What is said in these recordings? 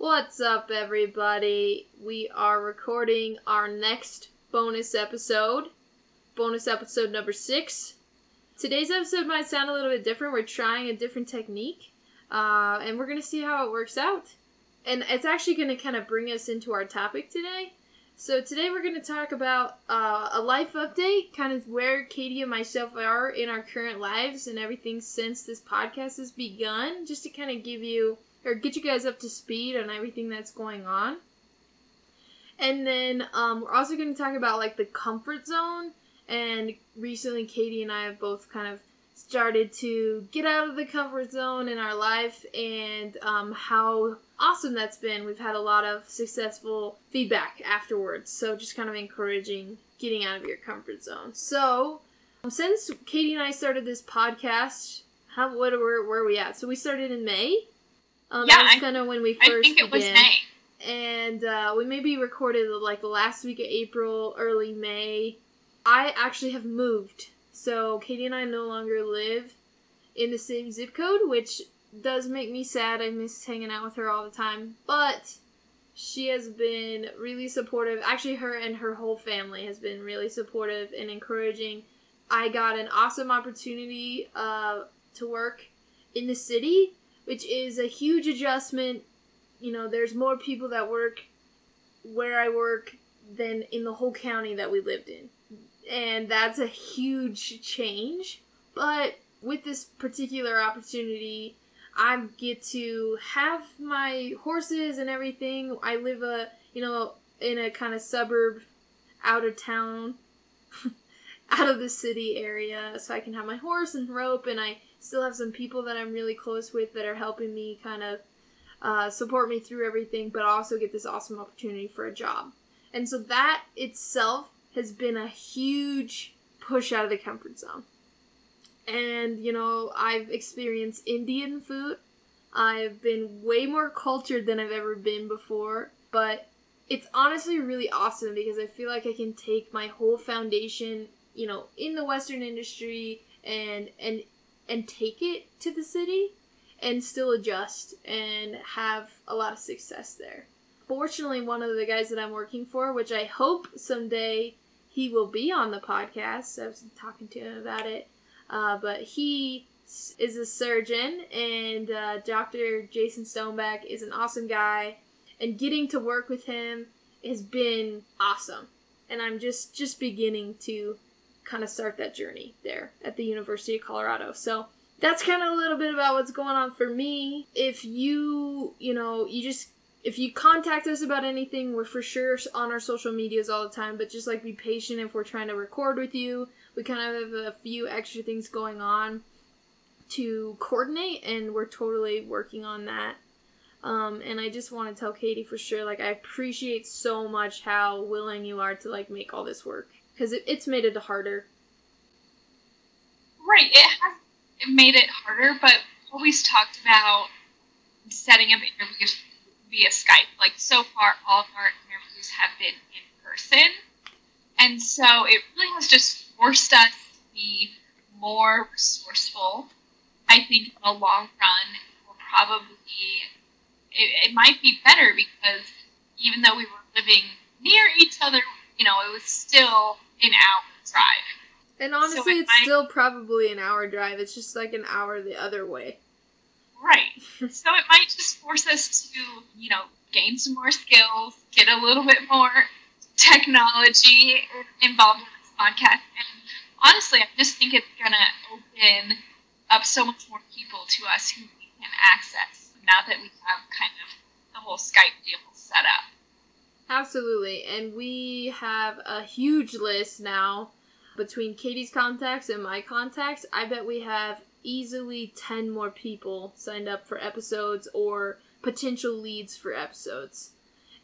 What's up, everybody? We are recording our next bonus episode, bonus episode number six. Today's episode might sound a little bit different. We're trying a different technique, uh, and we're going to see how it works out. And it's actually going to kind of bring us into our topic today. So, today we're going to talk about uh, a life update, kind of where Katie and myself are in our current lives and everything since this podcast has begun, just to kind of give you or get you guys up to speed on everything that's going on. And then um, we're also going to talk about like the comfort zone. And recently, Katie and I have both kind of started to get out of the comfort zone in our life and um, how awesome that's been. We've had a lot of successful feedback afterwards. So, just kind of encouraging getting out of your comfort zone. So, um, since Katie and I started this podcast, how what where, where are we at? So, we started in May. Um, Yeah, that was I- kind of when we first I think it was May. and uh, we maybe recorded like the last week of April, early May. I actually have moved, so Katie and I no longer live in the same zip code, which does make me sad. I miss hanging out with her all the time, but she has been really supportive. Actually, her and her whole family has been really supportive and encouraging. I got an awesome opportunity uh, to work in the city, which is a huge adjustment you know, there's more people that work where I work than in the whole county that we lived in. And that's a huge change. But with this particular opportunity, I get to have my horses and everything. I live a, you know, in a kind of suburb out of town, out of the city area, so I can have my horse and rope and I still have some people that I'm really close with that are helping me kind of uh, support me through everything, but also get this awesome opportunity for a job. And so that itself has been a huge push out of the comfort zone. And, you know, I've experienced Indian food. I've been way more cultured than I've ever been before. But it's honestly really awesome because I feel like I can take my whole foundation, you know, in the Western industry and and and take it to the city and still adjust and have a lot of success there. Fortunately, one of the guys that I'm working for, which I hope someday he will be on the podcast, I was talking to him about it, uh, but he is a surgeon, and uh, Dr. Jason Stoneback is an awesome guy, and getting to work with him has been awesome. And I'm just just beginning to kind of start that journey there at the University of Colorado. So that's kind of a little bit about what's going on for me. If you, you know, you just if you contact us about anything, we're for sure on our social medias all the time, but just like be patient if we're trying to record with you. We kind of have a few extra things going on to coordinate and we're totally working on that. Um, and I just want to tell Katie for sure, like, I appreciate so much how willing you are to, like, make all this work. Because it, it's made it harder. Right. It has it made it harder, but always talked about setting up interviews via Skype. Like so far, all of our interviews have been in person, and so it really has just forced us to be more resourceful. I think in the long run, we'll probably it, it might be better because even though we were living near each other, you know, it was still an hour drive. And honestly, it it's might- still probably an hour drive. It's just like an hour the other way. Right. so it might just force us to, you know, gain some more skills, get a little bit more technology involved in this podcast. And honestly, I just think it's going to open up so much more people to us who we can access now that we have kind of the whole Skype deal. Absolutely. And we have a huge list now between Katie's contacts and my contacts. I bet we have easily 10 more people signed up for episodes or potential leads for episodes.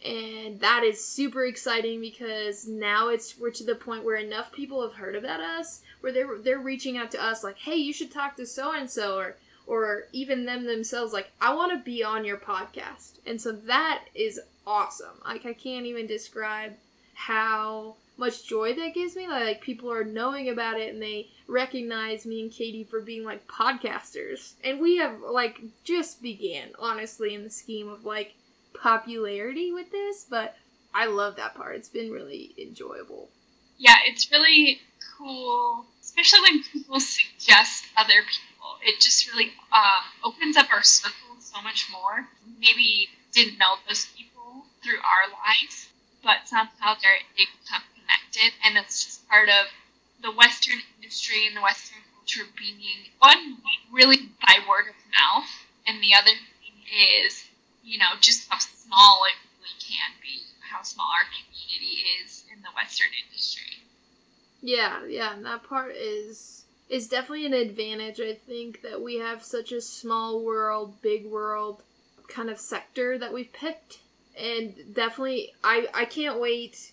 And that is super exciting because now it's we're to the point where enough people have heard about us where they're they're reaching out to us like, "Hey, you should talk to so and so," or or even them themselves like, "I want to be on your podcast." And so that is awesome. Like I can't even describe how much joy that gives me. Like people are knowing about it and they recognize me and Katie for being like podcasters. And we have like just began, honestly, in the scheme of like popularity with this, but I love that part. It's been really enjoyable. Yeah, it's really cool, especially when people suggest other people. It just really um, opens up our circle so much more. Maybe didn't know those through our lives, but somehow they're, they become connected, and it's just part of the Western industry and the Western culture being one really by word of mouth, and the other is, you know, just how small it really can be, how small our community is in the Western industry. Yeah, yeah, and that part is is definitely an advantage. I think that we have such a small world, big world kind of sector that we've picked, and definitely, I I can't wait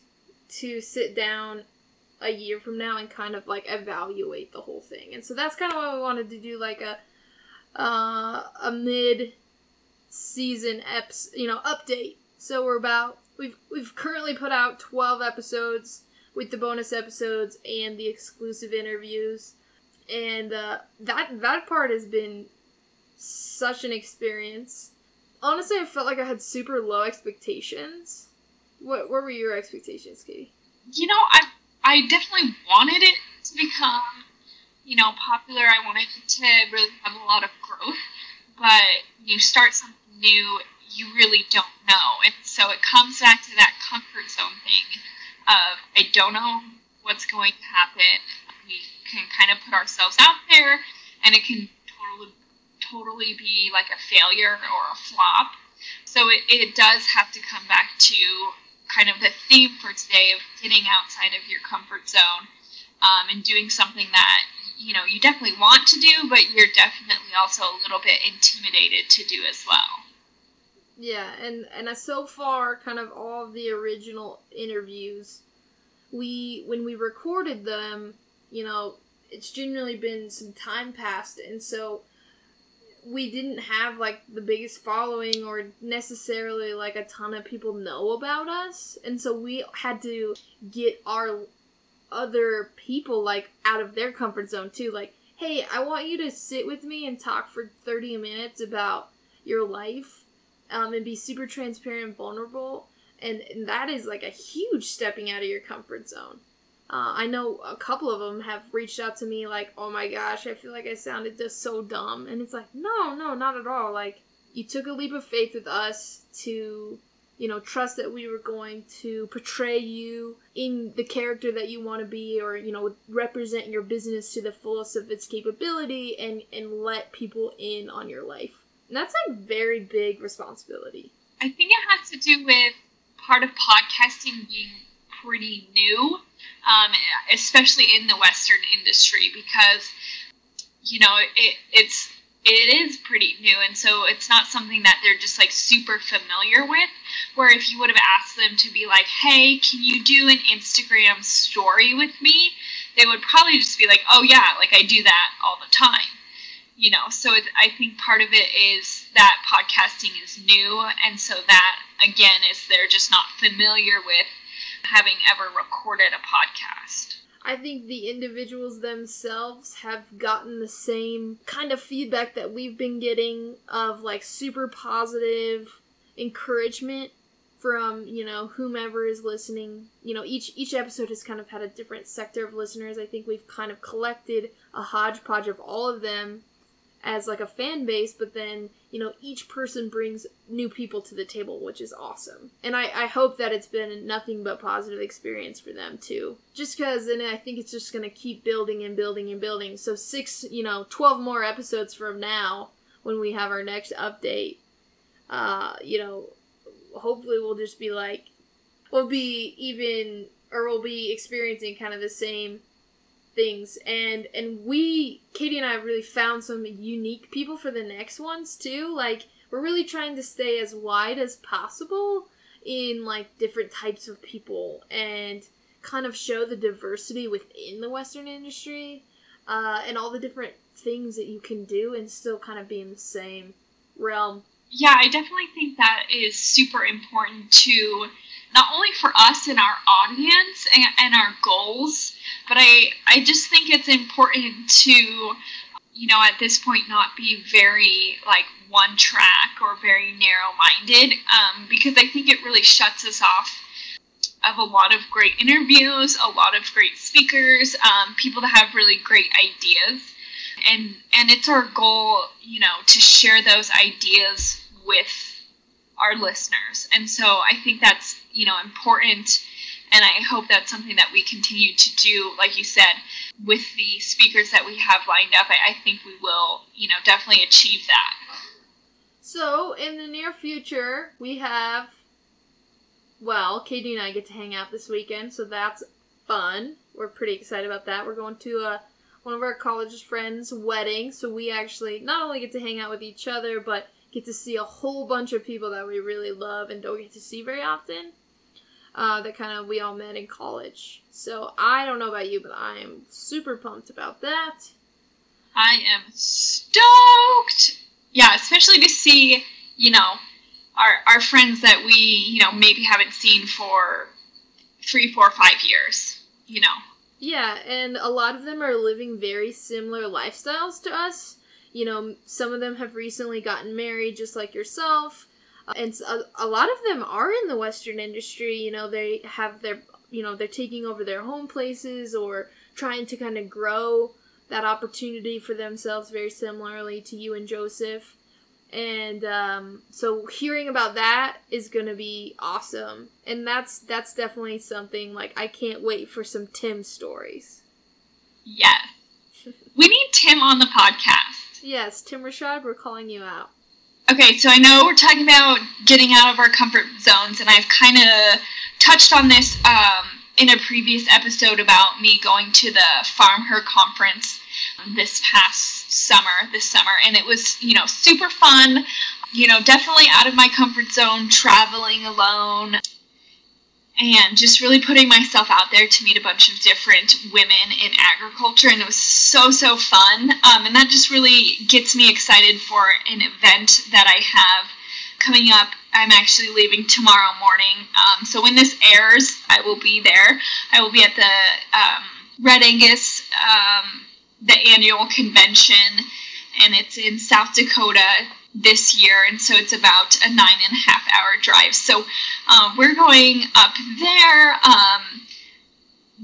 to sit down a year from now and kind of like evaluate the whole thing. And so that's kind of why we wanted to do like a uh, a mid season eps, you know, update. So we're about we've we've currently put out 12 episodes with the bonus episodes and the exclusive interviews. And uh, that that part has been such an experience. Honestly, I felt like I had super low expectations. What, what were your expectations, Katie? You know, I I definitely wanted it to become, you know, popular. I wanted it to really have a lot of growth. But you start something new, you really don't know. And so it comes back to that comfort zone thing of I don't know what's going to happen. We can kind of put ourselves out there and it can totally be like a failure or a flop. So it, it does have to come back to kind of the theme for today of getting outside of your comfort zone um, and doing something that you know you definitely want to do, but you're definitely also a little bit intimidated to do as well. Yeah, and and so far, kind of all of the original interviews, we when we recorded them, you know, it's generally been some time passed, and so we didn't have like the biggest following or necessarily like a ton of people know about us. And so we had to get our other people like out of their comfort zone too. Like hey i want you to sit with me and talk for 30 minutes about your life um, and be super transparent and vulnerable. And, and that is like a huge stepping out of your comfort zone uh, I know a couple of them have reached out to me like, "Oh my gosh, I feel like I sounded just so dumb," and it's like, no, no, not at all. Like you took a leap of faith with us to, you know, trust that we were going to portray you in the character that you want to be, or you know, represent your business to the fullest of its capability, and and let people in on your life. And that's like very big responsibility. I think it has to do with part of podcasting being pretty new, um, especially in the Western industry, because you know it, it's it is pretty new, and so it's not something that they're just like super familiar with. Where if you would have asked them to be like, "Hey, can you do an Instagram story with me?" They would probably just be like, "Oh yeah, like I do that all the time." you know so it, i think part of it is that podcasting is new and so that again is they're just not familiar with having ever recorded a podcast. I think the individuals themselves have gotten the same kind of feedback that we've been getting of like super positive encouragement from, you know, whomever is listening. You know, each each episode has kind of had a different sector of listeners. I think we've kind of collected a hodgepodge of all of them as like a fan base, but then you know each person brings new people to the table, which is awesome. And I, I hope that it's been nothing but positive experience for them too. Just because and I think it's just gonna keep building and building and building. So six, you know, twelve more episodes from now when we have our next update, uh, you know, hopefully we'll just be like, we'll be even or we'll be experiencing kind of the same things and and we katie and i really found some unique people for the next ones too like we're really trying to stay as wide as possible in like different types of people and kind of show the diversity within the western industry uh, and all the different things that you can do and still kind of be in the same realm. Yeah i definitely think that is super important to not only for us and our audience and, and our goals, but I, I just think it's important to, you know, at this point not be very like one track or very narrow minded um, because I think it really shuts us off of a lot of great interviews, a lot of great speakers, um, people that have really great ideas. And, and it's our goal, you know, to share those ideas with our listeners. And so I think that's, you know, important. And I hope that's something that we continue to do, like you said, with the speakers that we have lined up. I, I think we will, you know, definitely achieve that. So, in the near future, we have, well, Katie and I get to hang out this weekend, so that's fun. We're pretty excited about that. We're going to a, one of our college friends' wedding, so we actually not only get to hang out with each other, but get to see a whole bunch of people that we really love and don't get to see very often. Uh, that kind of we all met in college. So I don't know about you, but I am super pumped about that. I am stoked. Yeah, especially to see, you know, our our friends that we, you know, maybe haven't seen for three, four, five years. You know. Yeah, and a lot of them are living very similar lifestyles to us. You know, some of them have recently gotten married, just like yourself. Uh, and a, a lot of them are in the Western industry. You know, they have their, you know, they're taking over their home places or trying to kind of grow that opportunity for themselves very similarly to you and Joseph. And um, so hearing about that is going to be awesome. And that's that's definitely something like I can't wait for some Tim stories. Yes. we need Tim on the podcast. Yes, Tim Rashad, we're calling you out. Okay, so I know we're talking about getting out of our comfort zones, and I've kind of touched on this um, in a previous episode about me going to the FarmHer conference this past summer, this summer, and it was, you know, super fun. You know, definitely out of my comfort zone, traveling alone, and just really putting myself out there to meet a bunch of different women in agriculture and it was so so fun. Um, and that just really gets me excited for an event that i have coming up. I'm actually leaving tomorrow morning. Um, so when this airs i will be there. I will be at the um, red angus um, the annual convention and it's in south dakota this year, and so it's about a nine and a half hour drive. So um, we're going up there. Um,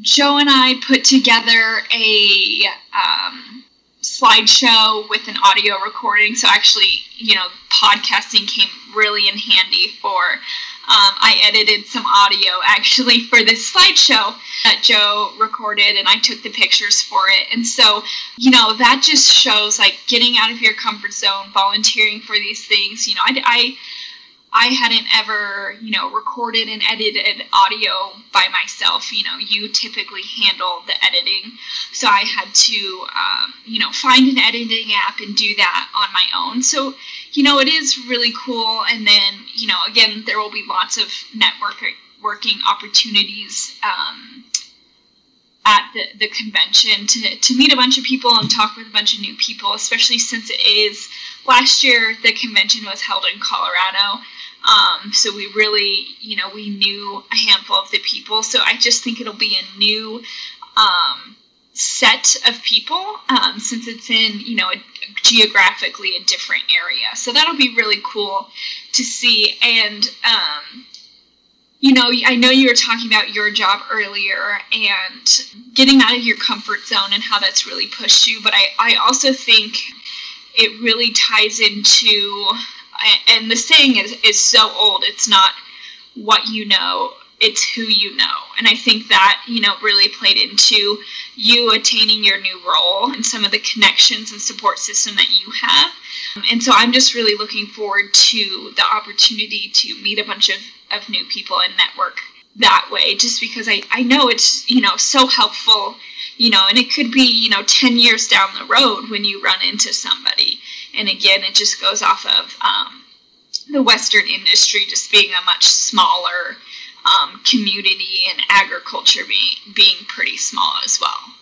Joe and I put together a um, slideshow with an audio recording. So actually, you know, podcasting came really in handy for um, I edited some audio actually for this slideshow that Joe recorded, and I took the pictures for it. And so, you know, that just shows like getting out of your comfort zone, volunteering for these things. You know, I, I I hadn't ever, you know, recorded and edited audio by myself. You know, you typically handle the editing. So I had to, um, you know, find an editing app and do that on my own. So, you know, it is really cool. And then, you know, again, there will be lots of networking working opportunities um, at the, the convention to, to meet a bunch of people and talk with a bunch of new people, especially since it is last year the convention was held in Colorado. Um, so we really, you know, we knew a handful of the people. So I just think it'll be a new um, set of people um, since it's in, you know, a, geographically a different area. So that'll be really cool to see. And, um, you know, I know you were talking about your job earlier and getting out of your comfort zone and how that's really pushed you. But I, I also think it really ties into and the saying is, is so old it's not what you know it's who you know. And i think that you know really played into you attaining your new role and some of the connections and support system that you have. And so i'm just really looking forward to the opportunity to meet a bunch of, of new people and network that way just because I, I know it's you know so helpful you know and it could be you know 10 years down the road when you run into somebody and again, it just goes off of um, the Western industry just being a much smaller um, community and agriculture being being pretty small as well.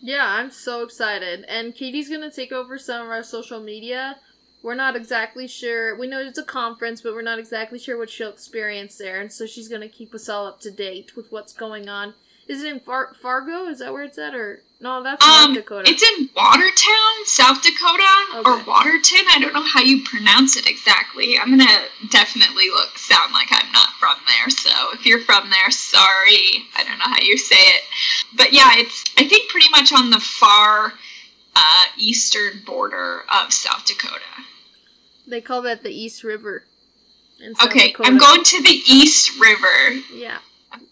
Yeah, I'm so excited. And Katie's gonna take over some of our social media. We're not exactly sure. We know it's a conference, but we're not exactly sure what she'll experience there. And so she's gonna keep us all up to date with what's going on Is it in Far- Fargo? Is that where it's at, or no? That's Um, North Dakota. It's in Watertown, South Dakota, or Waterton. I don't know how you pronounce it exactly. I'm gonna definitely look sound like I'm not from there. So if you're from there, sorry. I don't know how you say it, but yeah, it's I think pretty much on the far uh, eastern border of South Dakota. they call that the East River. Okay, Dakota. I'm going to the East River. Yeah.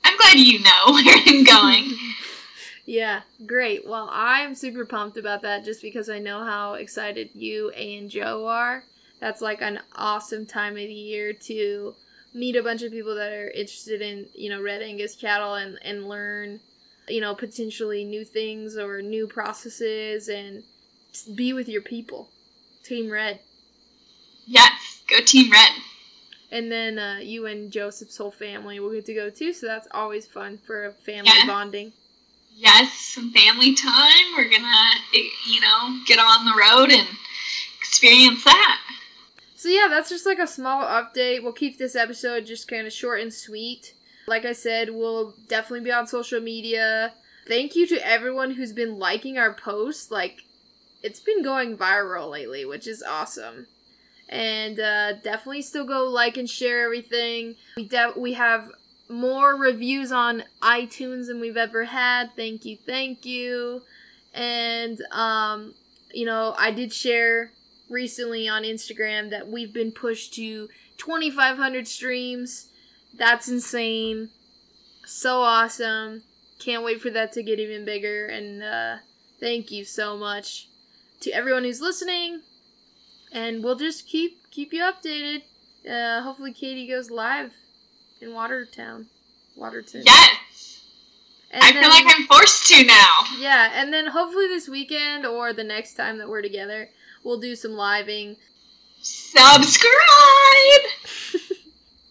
I'm glad you know where I'm going. yeah, great. Well, I'm super pumped about that just because I know how excited you and Joe are. That's like an awesome time of the year to meet a bunch of people that are interested in, you know, Red Angus cattle and, and learn, you know, potentially new things or new processes and be with your people. Team Red. yes, go Team Red. And then uh, you and Joseph's whole family will get to go too, so that's always fun for family Yeah. bonding. yes, some family time. We're gonna, eh, you know, get on the road and experience that. So yeah, that's just like a small update. We'll keep this episode just kind of short and sweet. Like I said, we'll definitely be on social media. Thank you to everyone who's been liking our posts. Like, it's been going viral lately, which is awesome. And uh, definitely still go like and share everything. We de- we have more reviews on iTunes than we've ever had. Thank you, thank you. And um, you know, I did share recently on Instagram that we've been pushed to 2,500 streams. That's insane. So awesome. Can't wait for that to get even bigger. And uh, thank you so much to everyone who's listening. And we'll just keep keep you updated. Uh, hopefully, Katie goes live in Watertown, Waterton. Yes, And I feel like I'm forced to now. yeah, and then hopefully this weekend or the next time that we're together, we'll do some living. Subscribe.